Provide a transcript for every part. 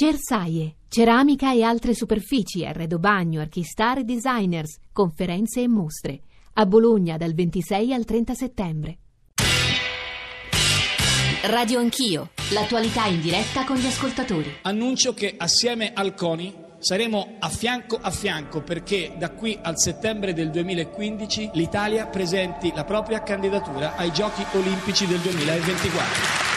Cersaie, ceramica e altre superfici, arredo bagno, archistar e designers, conferenze e mostre. A Bologna dal 26 al 30 settembre. Radio Anch'io, l'attualità in diretta con gli ascoltatori. Annuncio che assieme al CONI saremo a fianco a fianco perché da qui al settembre del 2015 l'Italia presenti la propria candidatura ai Giochi Olimpici del 2024.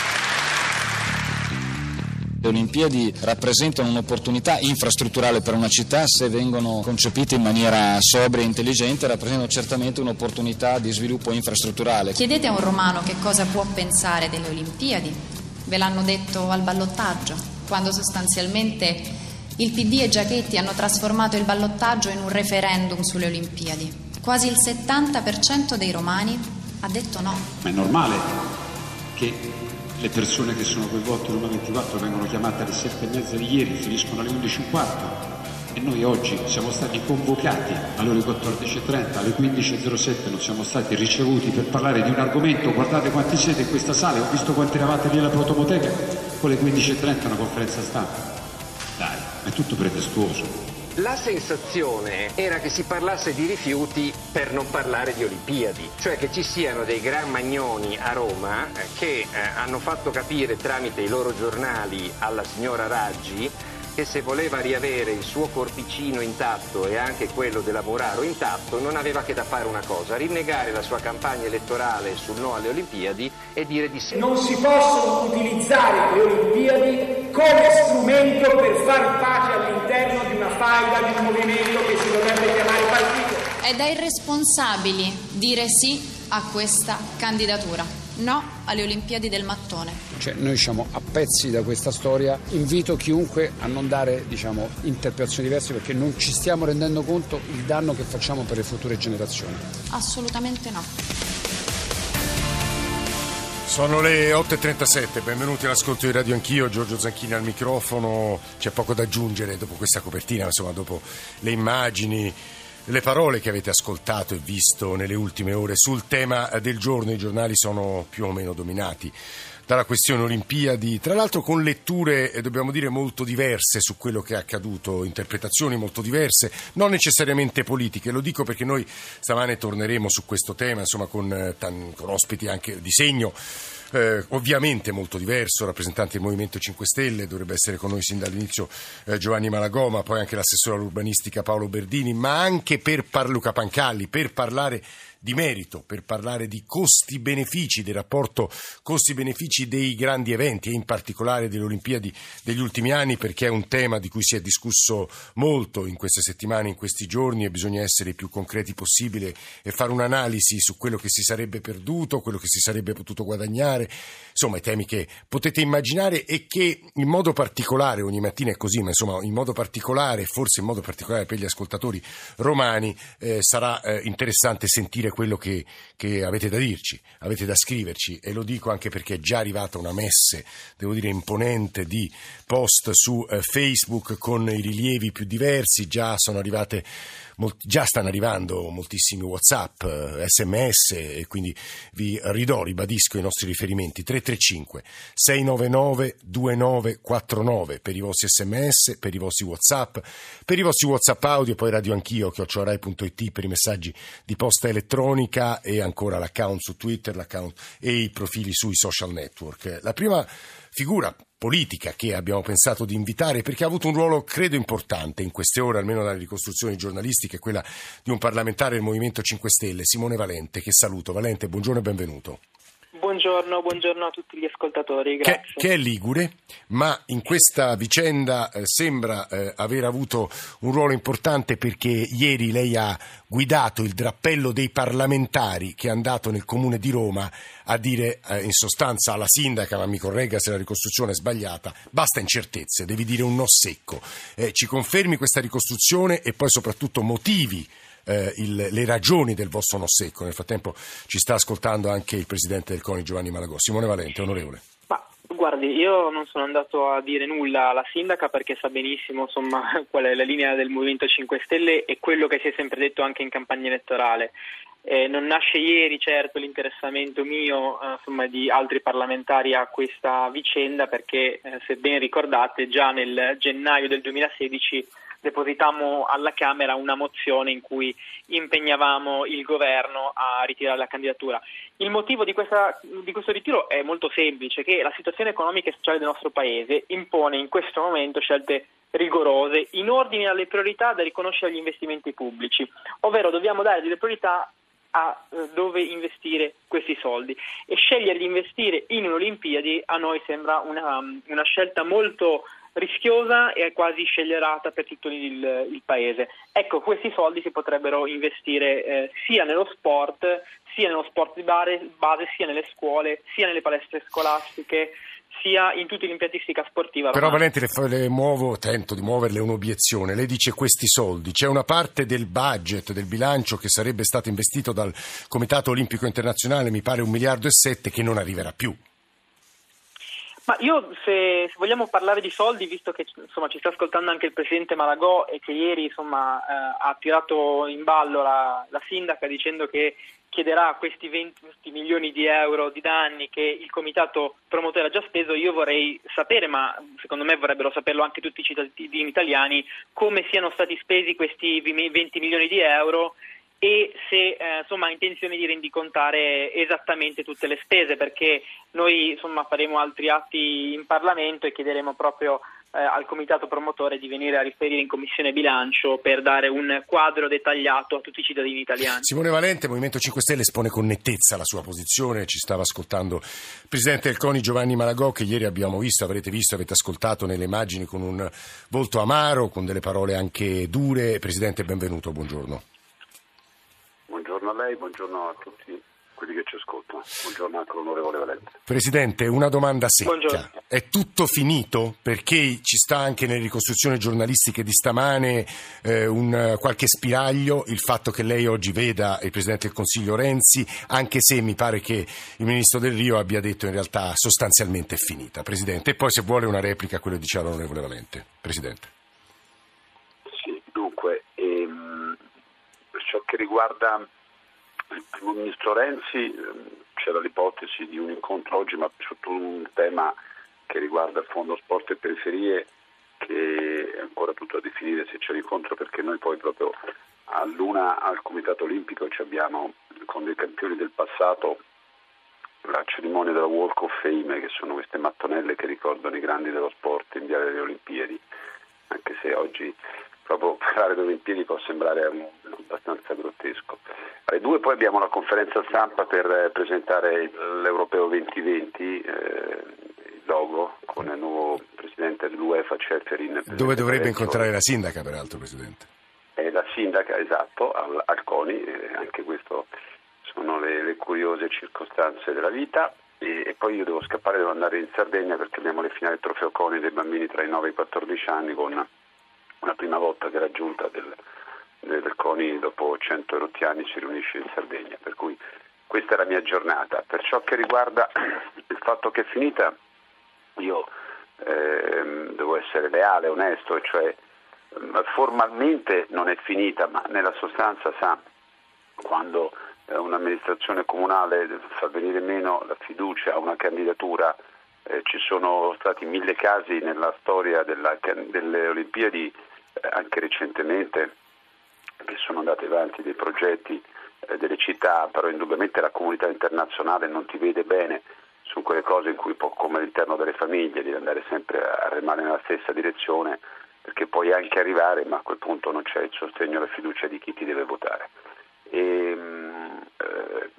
Le Olimpiadi rappresentano un'opportunità infrastrutturale per una città se vengono concepite in maniera sobria e intelligente, rappresentano certamente un'opportunità di sviluppo infrastrutturale. Chiedete a un romano che cosa può pensare delle Olimpiadi. Ve l'hanno detto al ballottaggio, quando sostanzialmente il PD e Giachetti hanno trasformato il ballottaggio in un referendum sulle Olimpiadi. Quasi il 70% dei romani ha detto no. Ma è normale che le persone che sono coinvolte in Roma 24 vengono chiamate alle 7 e mezza di ieri, finiscono alle 11.15 e noi oggi siamo stati convocati alle ore 14.30, alle 15.07 non siamo stati ricevuti per parlare di un argomento, guardate quanti siete in questa sala, ho visto quanti eravate lì alla protomoteca, con le 15.30 una conferenza stampa. Dai, è tutto pretestuoso. La sensazione era che si parlasse di rifiuti per non parlare di Olimpiadi, cioè che ci siano dei gran magnoni a Roma eh, che eh, hanno fatto capire tramite i loro giornali alla signora Raggi che se voleva riavere il suo corpicino intatto e anche quello della Muraro intatto non aveva che da fare una cosa, rinnegare la sua campagna elettorale sul no alle Olimpiadi e dire di sì. Non si possono utilizzare le Olimpiadi come strumento per far pace all'interno faida, di un movimento che si dovrebbe chiamare partito. È da irresponsabili dire sì a questa candidatura no alle Olimpiadi del mattone. Cioè, noi siamo a pezzi da questa storia, invito chiunque a non dare diciamo, interpretazioni diverse perché non ci stiamo rendendo conto il danno che facciamo per le future generazioni. Assolutamente no. Sono le 8.37, benvenuti all'ascolto di Radio Anch'io, Giorgio Zanchini al microfono, c'è poco da aggiungere dopo questa copertina, insomma dopo le immagini le parole che avete ascoltato e visto nelle ultime ore sul tema del giorno, i giornali sono più o meno dominati dalla questione Olimpiadi, tra l'altro con letture, eh, dobbiamo dire, molto diverse su quello che è accaduto, interpretazioni molto diverse, non necessariamente politiche, lo dico perché noi stamane torneremo su questo tema, insomma, con, eh, con ospiti anche di segno eh, ovviamente molto diverso, rappresentante del Movimento 5 Stelle, dovrebbe essere con noi sin dall'inizio eh, Giovanni Malagoma, poi anche l'assessore all'urbanistica Paolo Berdini, ma anche per par- Luca Pancalli, per parlare di merito per parlare di costi-benefici, del rapporto costi-benefici dei grandi eventi e in particolare delle Olimpiadi degli ultimi anni perché è un tema di cui si è discusso molto in queste settimane, in questi giorni e bisogna essere i più concreti possibile e fare un'analisi su quello che si sarebbe perduto, quello che si sarebbe potuto guadagnare, insomma i temi che potete immaginare e che in modo particolare, ogni mattina è così, ma insomma in modo particolare, forse in modo particolare per gli ascoltatori romani, eh, sarà eh, interessante sentire quello che, che, avete da dirci, avete da scriverci. E lo dico anche perché è già arrivata una messe, devo dire imponente, di post su eh, Facebook con i rilievi più diversi, già sono arrivate già stanno arrivando moltissimi WhatsApp, sms eh, e quindi vi ridò, ribadisco i nostri riferimenti 335 699 2949 per i vostri sms, per i vostri WhatsApp, per i vostri WhatsApp audio, poi radio anch'io, chiocciorai.it per i messaggi di posta elettronica e ancora l'account su Twitter l'account e i profili sui social network. La prima figura politica che abbiamo pensato di invitare perché ha avuto un ruolo credo importante in queste ore, almeno dalle ricostruzioni giornalistiche, quella di un parlamentare del Movimento 5 Stelle, Simone Valente, che saluto. Valente, buongiorno e benvenuto. Buongiorno, buongiorno, a tutti gli ascoltatori. Che, che, è Ligure, ma in questa vicenda eh, sembra eh, aver avuto un ruolo importante perché ieri lei ha guidato il drappello dei parlamentari che è andato nel comune di Roma a dire eh, in sostanza alla sindaca, ma mi corregga se la ricostruzione è sbagliata, basta incertezze, devi dire un no secco. Eh, ci confermi questa ricostruzione e poi soprattutto motivi eh, il, le ragioni del vostro no secco. Nel frattempo ci sta ascoltando anche il presidente del CONI Giovanni Malagò. Simone Valente, onorevole. Guardi, io non sono andato a dire nulla alla sindaca perché sa benissimo insomma, qual è la linea del Movimento 5 Stelle e quello che si è sempre detto anche in campagna elettorale. Eh, non nasce ieri certo l'interessamento mio eh, insomma, di altri parlamentari a questa vicenda perché eh, se ben ricordate già nel gennaio del 2016 depositammo alla Camera una mozione in cui impegnavamo il governo a ritirare la candidatura. Il motivo di, questa, di, questo ritiro è molto semplice, che la situazione economica e sociale del nostro Paese impone in questo momento scelte rigorose in ordine alle priorità da riconoscere agli investimenti pubblici, ovvero dobbiamo dare delle priorità a eh, dove investire questi soldi e scegliere di investire in Olimpiadi a noi sembra una, una scelta molto rischiosa e quasi scellerata per tutto il, il, paese. Ecco, questi soldi si potrebbero investire eh, sia nello sport, sia nello sport di base, sia nelle scuole, sia nelle palestre scolastiche, sia in tutta l'impiantistica sportiva. Però Valenti le, le, muovo, tento di muoverle un'obiezione. Lei dice questi soldi, c'è una parte del budget, del bilancio che sarebbe stato investito dal Comitato Olimpico Internazionale, mi pare un miliardo e sette, che non arriverà più. Ma io se, se, vogliamo parlare di soldi, visto che insomma, ci sta ascoltando anche il Presidente Malagò e che ieri insomma, eh, ha tirato in ballo la, la, sindaca dicendo che chiederà questi 20 milioni di euro di danni che il comitato promotore ha già speso, io vorrei sapere, ma secondo me vorrebbero saperlo anche tutti i cittadini italiani, come siano stati spesi questi 20 milioni di euro e se eh, insomma, ha intenzione di rendicontare esattamente tutte le spese perché noi insomma, faremo altri atti in Parlamento e chiederemo proprio eh, al comitato promotore di venire a riferire in Commissione Bilancio per dare un quadro dettagliato a tutti i cittadini italiani. Simone Valente, Movimento 5 Stelle, espone con nettezza la sua posizione, ci stava ascoltando il Presidente del CONI Giovanni Malagò che ieri abbiamo visto, avrete visto, avete ascoltato nelle immagini con un volto amaro, con delle parole anche dure. Presidente, benvenuto, buongiorno buongiorno a lei, buongiorno a tutti quelli che ci ascoltano. Buongiorno anche all'onorevole Valente. Presidente, una domanda secca. Buongiorno. È tutto finito? Perché ci sta anche nelle ricostruzioni giornalistiche di stamane eh, un, qualche spiraglio, il fatto che lei oggi veda il Presidente del Consiglio Renzi, anche se mi pare che il Ministro del Rio abbia detto in realtà sostanzialmente è finita. Presidente, e poi se vuole una replica a quello che diceva l'onorevole Valente. Presidente. Sì, dunque, ehm, per ciò che riguarda il primo ministro Renzi ehm, c'era l'ipotesi di un incontro oggi, ma su un tema che riguarda il fondo sport e periferie, che è ancora tutto a definire se c'è l'incontro, perché noi poi proprio a Luna al Comitato Olimpico ci abbiamo con dei campioni del passato la cerimonia della Walk of Fame, che sono queste mattonelle che ricordano i grandi dello sport in via delle Olimpiadi, anche se oggi proprio parlare delle Olimpiadi può sembrare abbastanza grottesco. Alle due poi abbiamo la conferenza stampa per eh, presentare l'Europeo 2020, eh, il logo con il nuovo presidente dell'UEFA Ceferin. Dove dovrebbe incontrare la sindaca peraltro Presidente? Eh, la sindaca, esatto, al, al CONI, eh, anche questo sono le, le, curiose circostanze della vita. E, e, poi io devo scappare, devo andare in Sardegna perché abbiamo le finali del trofeo CONI dei bambini tra i 9 e i 14 anni con una prima volta che la giunta del, del CONI dopo 100 erotti anni si riunisce in Sardegna, per cui questa è la mia giornata. Per ciò che riguarda il fatto che è finita, io eh, devo essere leale, onesto, cioè formalmente non è finita, ma nella sostanza sa quando eh, un'amministrazione comunale fa venire meno la fiducia a una candidatura, eh, ci sono stati mille casi nella storia della, delle Olimpiadi anche recentemente che sono andati avanti dei progetti eh, delle città, però indubbiamente la comunità internazionale non ti vede bene su quelle cose in cui, come all'interno delle famiglie, devi andare sempre a remare nella stessa direzione, perché puoi anche arrivare, ma a quel punto non c'è il sostegno e la fiducia di chi ti deve votare. E, eh,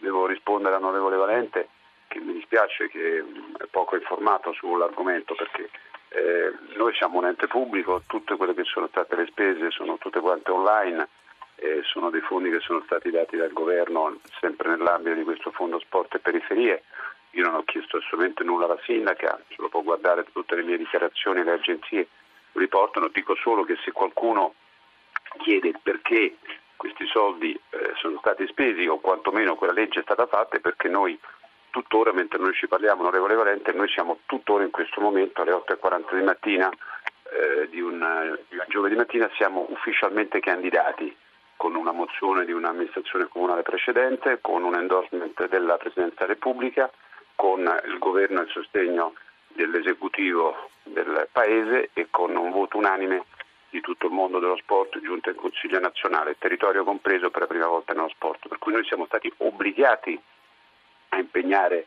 devo rispondere all'onorevole Valente che mi dispiace che è poco informato sull'argomento perché eh, noi siamo un ente pubblico, tutte quelle che sono state le spese sono tutte quante online, eh, sono dei fondi che sono stati dati dal governo sempre nell'ambito di questo fondo sport e periferie. Io non ho chiesto assolutamente nulla alla sindaca, se lo può guardare tutte le mie dichiarazioni, le agenzie riportano, dico solo che se qualcuno chiede perché questi soldi eh, sono stati spesi o quantomeno quella legge è stata fatta è perché noi tuttora, mentre noi ci parliamo, onorevole Valente, noi siamo tuttora in questo momento alle 8.40 di mattina, eh, di, un, di un giovedì mattina, siamo ufficialmente candidati con una mozione di un'amministrazione comunale precedente, con un endorsement della Presidenza della Repubblica, con il governo e il sostegno dell'esecutivo del Paese e con un voto unanime di tutto il mondo dello sport giunto in Consiglio nazionale, territorio compreso per la prima volta nello sport. Per cui noi siamo stati obbligati a impegnare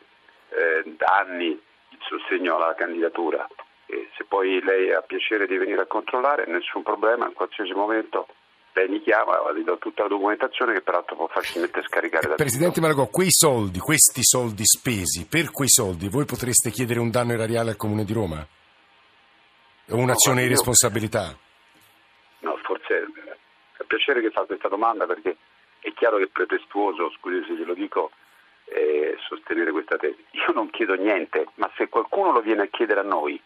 eh, da anni il sostegno alla candidatura. E se poi lei ha piacere di venire a controllare, nessun problema, in qualsiasi momento lei mi chiama, gli do tutta la documentazione che peraltro può facilmente scaricare da Presidente Malagò, quei soldi, questi soldi spesi, per quei soldi voi potreste chiedere un danno erariale al Comune di Roma? O un'azione no, di responsabilità? No, forse è piacere che fa questa domanda perché è chiaro che è pretestuoso, scusi se glielo dico, eh, sostenere questa tesi. Io non chiedo niente, ma se qualcuno lo viene a chiedere a noi,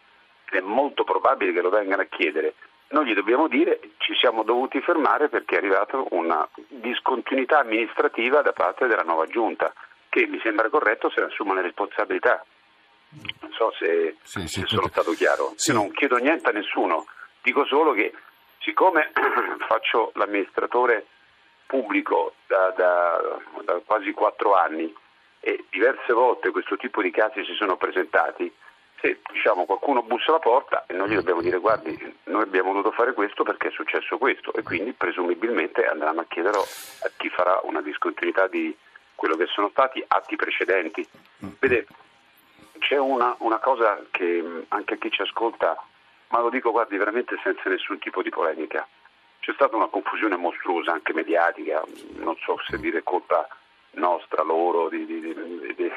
è molto probabile che lo vengano a chiedere noi gli dobbiamo dire ci siamo dovuti fermare perché è arrivata una discontinuità amministrativa da parte della nuova giunta che mi sembra corretto se ne assume le responsabilità. Non so se, sì, sì, se sono tutto... stato chiaro. Sì. Io non chiedo niente a nessuno, dico solo che siccome faccio l'amministratore pubblico da, da, da quasi quattro anni e diverse volte questo tipo di casi si sono presentati, se diciamo, qualcuno bussa alla porta e noi gli dobbiamo dire guardi noi abbiamo voluto fare questo perché è successo questo. E quindi presumibilmente andremo a chiedere a chi farà una discontinuità di quello che sono stati atti precedenti. Vede, c'è una, una cosa che anche a chi ci ascolta, ma lo dico guardi veramente senza nessun tipo di polemica, c'è stata una confusione mostruosa anche mediatica, non so se dire colpa nostra, loro, di, di, di,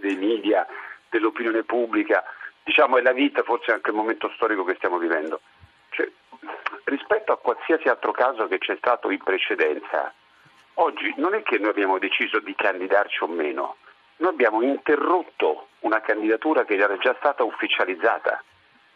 dei media dell'opinione pubblica, diciamo è la vita, forse anche il momento storico che stiamo vivendo. Cioè, rispetto a qualsiasi altro caso che c'è stato in precedenza, oggi non è che noi abbiamo deciso di candidarci o meno, noi abbiamo interrotto una candidatura che era già stata ufficializzata,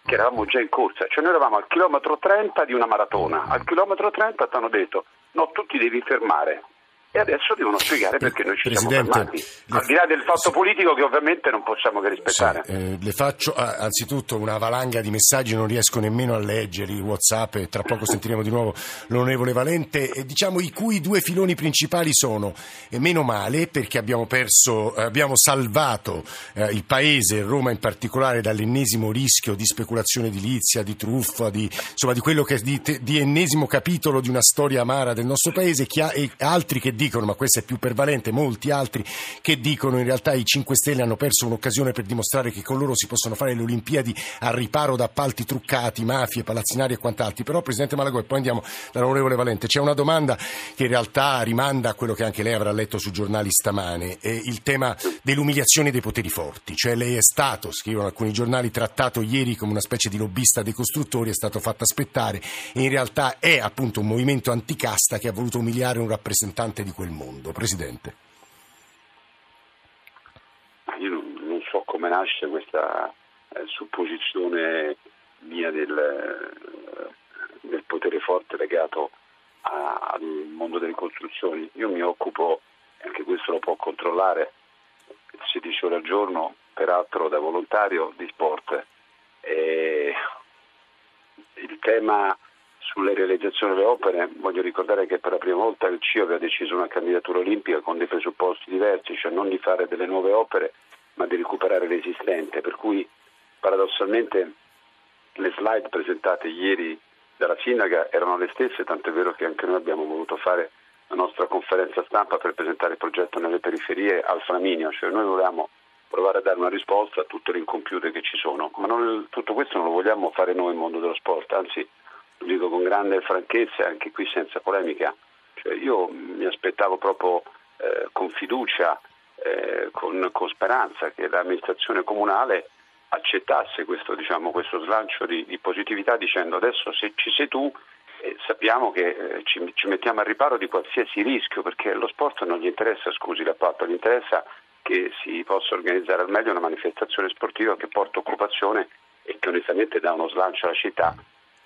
che eravamo già in corsa, cioè noi eravamo al chilometro 30 di una maratona, al chilometro 30 ti hanno detto no, tu ti devi fermare, e adesso devono spiegare perché noi ci Presidente, siamo fermati. Al di là del fatto sì. politico che ovviamente non possiamo che rispettare. Sì, eh, le faccio anzitutto una valanga di messaggi, non riesco nemmeno a leggerli, Whatsapp e tra poco sentiremo di nuovo l'onorevole Valente, e diciamo i cui due filoni principali sono, e meno male perché abbiamo perso, eh, abbiamo salvato eh, il Paese, Roma in particolare, dall'ennesimo rischio di speculazione edilizia, di truffa, di, insomma di quello che è di, di ennesimo capitolo di una storia amara del nostro Paese ha, e altri che dicono, ma questo è più pervalente, molti altri che dicono in realtà i 5 Stelle hanno perso un'occasione per dimostrare che con loro si possono fare le Olimpiadi a riparo da appalti truccati, mafie, palazzinari e quant'altro. Però, Presidente Malagò, e poi andiamo dall'onorevole Valente, c'è una domanda che in realtà rimanda a quello che anche lei avrà letto sui giornali stamane, è il tema dell'umiliazione dei poteri forti. Cioè lei è stato, scrivono alcuni giornali, trattato ieri come una specie di lobbista dei costruttori, è stato fatto aspettare e in realtà è appunto un movimento anticasta che ha voluto umiliare un rappresentante di di quel mondo. Presidente. Io non, so come nasce questa eh, supposizione mia del, eh, del, potere forte legato a, al mondo delle costruzioni. Io mi occupo, anche questo lo può controllare, 16 ore al giorno, peraltro da volontario, di sport. E il tema sulle realizzazioni delle opere. Voglio ricordare che per la prima volta il CIO aveva deciso una candidatura olimpica con dei presupposti diversi, cioè non di fare delle nuove opere ma di recuperare l'esistente, per cui paradossalmente le slide presentate ieri dalla sindaca erano le stesse, tant'è vero che anche noi abbiamo voluto fare la nostra conferenza stampa per presentare il progetto nelle periferie al Flaminio, cioè noi volevamo provare a dare una risposta a tutte le incompiute che ci sono, ma non, tutto questo non lo vogliamo fare noi nel mondo dello sport, anzi lo dico con grande franchezza, anche qui senza polemica, cioè io mi aspettavo proprio eh, con fiducia, eh, con, con, speranza che l'amministrazione comunale accettasse questo, diciamo, questo slancio di, di, positività dicendo adesso se ci sei tu eh, sappiamo che eh, ci, ci, mettiamo a riparo di qualsiasi rischio perché lo sport non gli interessa, scusi l'appalto, gli interessa che si possa organizzare al meglio una manifestazione sportiva che porta occupazione e che onestamente dà uno slancio alla città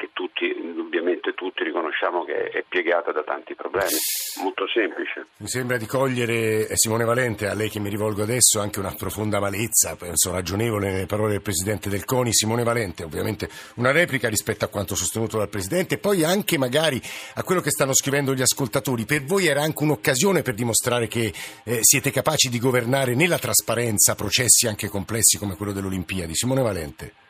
che tutti, indubbiamente tutti riconosciamo che è piegata da tanti problemi. molto semplice. Mi sembra di cogliere, eh, Simone Valente, a lei che mi rivolgo adesso, anche una profonda malezza, penso ragionevole nelle parole del Presidente del CONI, Simone Valente, ovviamente una replica rispetto a quanto sostenuto dal Presidente, e poi anche magari a quello che stanno scrivendo gli ascoltatori. Per voi era anche un'occasione per dimostrare che eh, siete capaci di governare nella trasparenza processi anche complessi come quello dell'Olimpiadi. Simone Valente.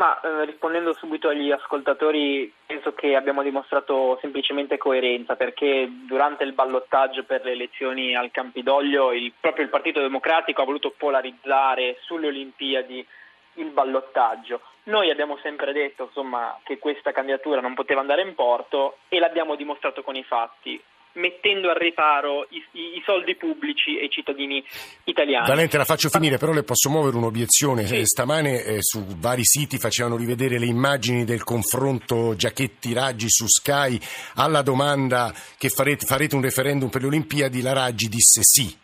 Ma eh, rispondendo subito agli ascoltatori, penso che abbiamo dimostrato semplicemente coerenza perché durante il ballottaggio per le elezioni al Campidoglio il, proprio il Partito Democratico ha voluto polarizzare sulle Olimpiadi il ballottaggio. Noi abbiamo sempre detto insomma, che questa candidatura non poteva andare in porto e l'abbiamo dimostrato con i fatti mettendo al riparo i, i, i, soldi pubblici ai cittadini italiani. Valente, la faccio finire, però le posso muovere un'obiezione. Sì. Stamane eh, su vari siti facevano rivedere le immagini del confronto Giachetti-Raggi su Sky alla domanda che farete, farete un referendum per le Olimpiadi, la Raggi disse sì.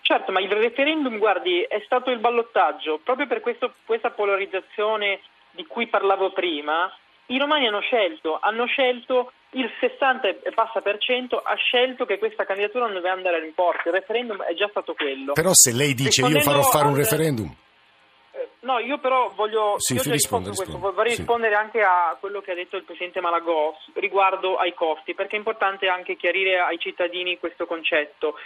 Certo, ma il referendum, guardi, è stato il ballottaggio, proprio per questo, questa polarizzazione di cui parlavo prima, i romani hanno scelto, hanno scelto il 60 e passa per cento ha scelto che questa candidatura non deve andare in porto. Il referendum è già stato quello. Però se lei dice io farò fare un referendum. Eh, no, io però voglio, sì, io risponde, risponde, vorrei sì. rispondere anche a quello che ha detto il Presidente Malagò riguardo ai costi, perché è importante anche chiarire ai cittadini questo concetto.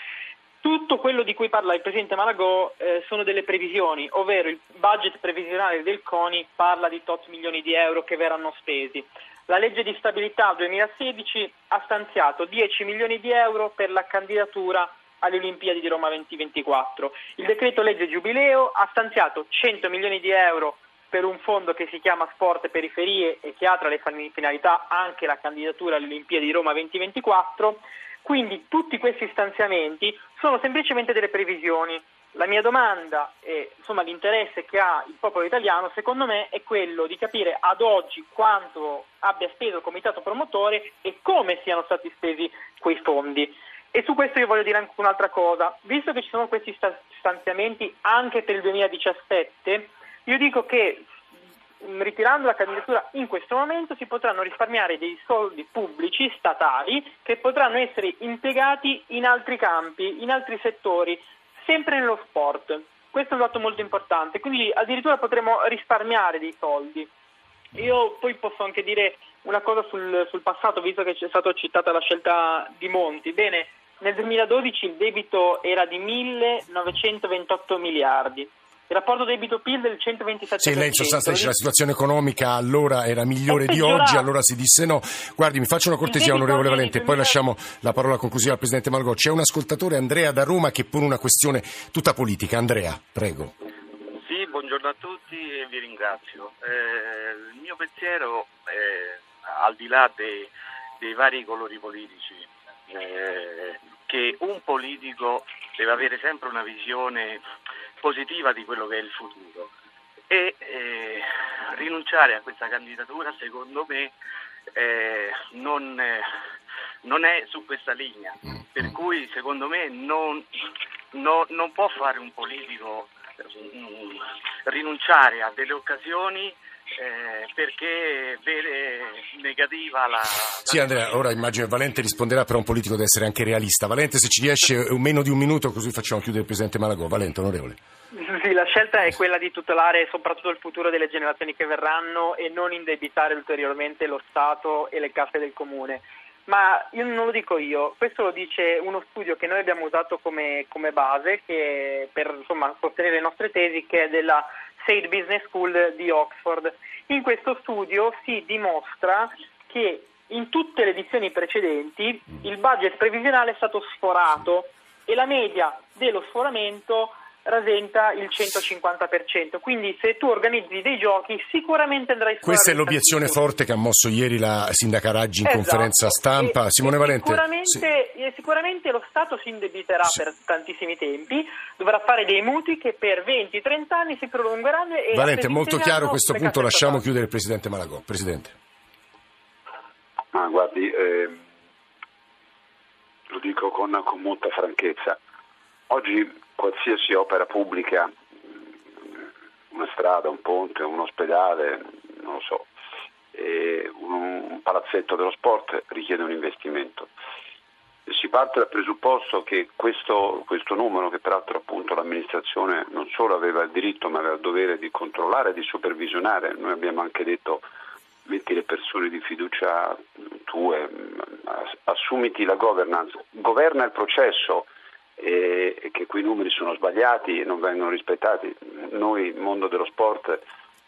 Tutto quello di cui parla il Presidente Malagò eh, sono delle previsioni, ovvero il budget previsionale del CONI parla di tot milioni di euro che verranno spesi. La legge di stabilità 2016 ha stanziato 10 milioni di euro per la candidatura alle Olimpiadi di Roma 2024. Il decreto legge Giubileo ha stanziato 100 milioni di euro per un fondo che si chiama Sport Periferie e che ha tra le finalità anche la candidatura alle Olimpiadi di Roma 2024. Quindi tutti questi stanziamenti sono semplicemente delle previsioni. La mia domanda e insomma, l'interesse che ha il popolo italiano, secondo me, è quello di capire ad oggi quanto abbia speso il comitato promotore e come siano stati spesi quei fondi. E su questo io voglio dire anche un'altra cosa. Visto che ci sono questi stanziamenti anche per il 2017, io dico che ritirando la candidatura in questo momento si potranno risparmiare dei soldi pubblici, statali, che potranno essere impiegati in altri campi, in altri settori sempre nello sport. Questo è un dato molto importante, quindi addirittura potremo risparmiare dei soldi. Io poi posso anche dire una cosa sul, sul passato, visto che c'è stata citata la scelta di Monti. Bene, nel 2012 il debito era di 1.928 miliardi, il rapporto debito-PIL del 127%. Sì, lei in sostanza dice la situazione economica allora era migliore di oggi, allora si disse no. Guardi, mi faccia una cortesia, onorevole Valente, poi lasciamo la parola conclusiva al Presidente Margot. C'è un ascoltatore, Andrea da Roma, che pone una questione tutta politica. Andrea, prego. Sì, buongiorno a tutti e vi ringrazio. Eh, il mio pensiero, è, al di là dei, dei vari colori politici, eh, che un politico deve avere sempre una visione positiva di quello che è il futuro. E eh, rinunciare a questa candidatura secondo me eh, non, eh, non, è su questa linea, per cui secondo me non, no, non può fare un politico um, rinunciare a delle occasioni eh, perché vede negativa la... Sì Andrea, ora immagino che Valente risponderà però un politico deve essere anche realista. Valente se ci riesce meno di un minuto così facciamo chiudere il Presidente Malagò. Valente, onorevole. Sì, la scelta è quella di tutelare soprattutto il futuro delle generazioni che verranno e non indebitare ulteriormente lo Stato e le casse del Comune. Ma io non lo dico io, questo lo dice uno studio che noi abbiamo usato come, come base per insomma, sostenere le nostre tesi, che è della State Business School di Oxford. In questo studio si dimostra che in tutte le edizioni precedenti il budget previsionale è stato sforato e la media dello sforamento rasenta il 150%. Quindi se tu organizzi dei giochi sicuramente andrai a Questa è l'obiezione forte che ha mosso ieri la sindaca Raggi in esatto. conferenza stampa. E, Simone e Valente. Sicuramente, sì. sicuramente, lo Stato si indebiterà sì. per tantissimi tempi, dovrà fare dei mutui che per 20-30 anni si prolungheranno. E Valente, è molto chiaro a questo punto, lasciamo chiudere il Presidente Malagò. Presidente. Ah, guardi, eh, lo dico con, con molta franchezza. Oggi qualsiasi opera pubblica, una strada, un ponte, un ospedale, non lo so, un, palazzetto dello sport richiede un investimento. parte dal presupposto che questo, questo numero, che peraltro l'amministrazione non solo aveva il diritto ma aveva il dovere di controllare, di supervisionare, noi abbiamo anche detto metti le persone di fiducia tue, assumiti la governance, governa il processo e, che quei numeri sono sbagliati e non vengono rispettati. Noi, mondo dello sport,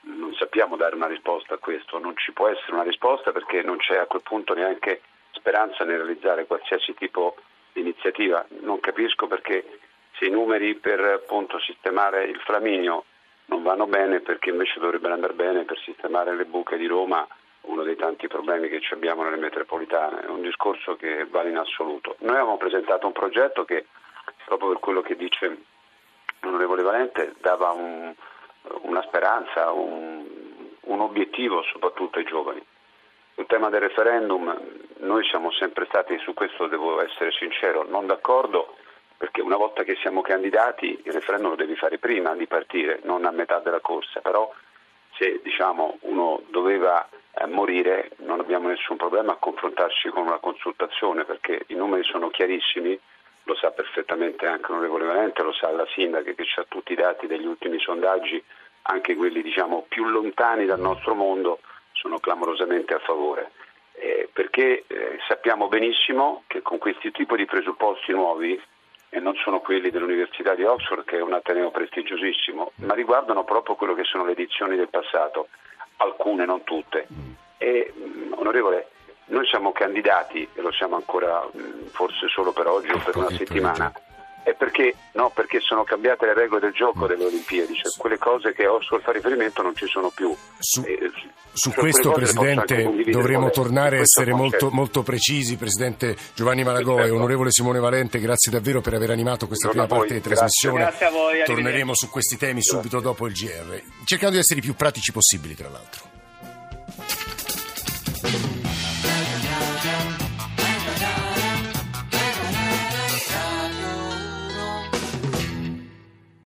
non sappiamo dare una risposta a questo, non ci può essere una risposta perché non c'è a quel punto neanche speranza nel realizzare qualsiasi tipo di iniziativa. Non capisco perché se i numeri per appunto sistemare il Flaminio non vanno bene perché invece dovrebbero andare bene per sistemare le buche di Roma, uno dei tanti problemi che abbiamo nelle metropolitane. È un discorso che vale in assoluto. Noi avevamo presentato un progetto che, proprio per quello che dice l'onorevole Valente, dava un, una speranza, un, un obiettivo soprattutto ai giovani. Sul tema del referendum noi siamo sempre stati, su questo devo essere sincero, non d'accordo perché una volta che siamo candidati il referendum lo devi fare prima di partire, non a metà della corsa, però se diciamo, uno doveva eh, morire non abbiamo nessun problema a confrontarci con una consultazione perché i numeri sono chiarissimi, lo sa perfettamente anche l'onorevole Valente, lo sa la sindaca che ha tutti i dati degli ultimi sondaggi, anche quelli diciamo, più lontani dal nostro mondo sono clamorosamente a favore. Eh, perché eh, sappiamo benissimo che con questi tipi di presupposti nuovi e non sono quelli dell'Università di Oxford, che è un ateneo prestigiosissimo, ma riguardano proprio quello che sono le edizioni del passato, alcune, non tutte. E, onorevole, noi siamo candidati, e lo siamo ancora forse solo per oggi o per una settimana, è perché, no, perché, sono cambiate le regole del gioco delle Olimpiadi, cioè quelle cose che Oxford fa riferimento non ci sono più. Su, eh, su questo, Presidente, dovremo tornare a essere molto, molto, precisi. Presidente Giovanni Malagò e onorevole Simone Valente, grazie davvero per aver animato questa prima parte di trasmissione. Grazie a voi, Torneremo su questi temi subito dopo il GR, cercando di essere i più pratici possibili, tra l'altro.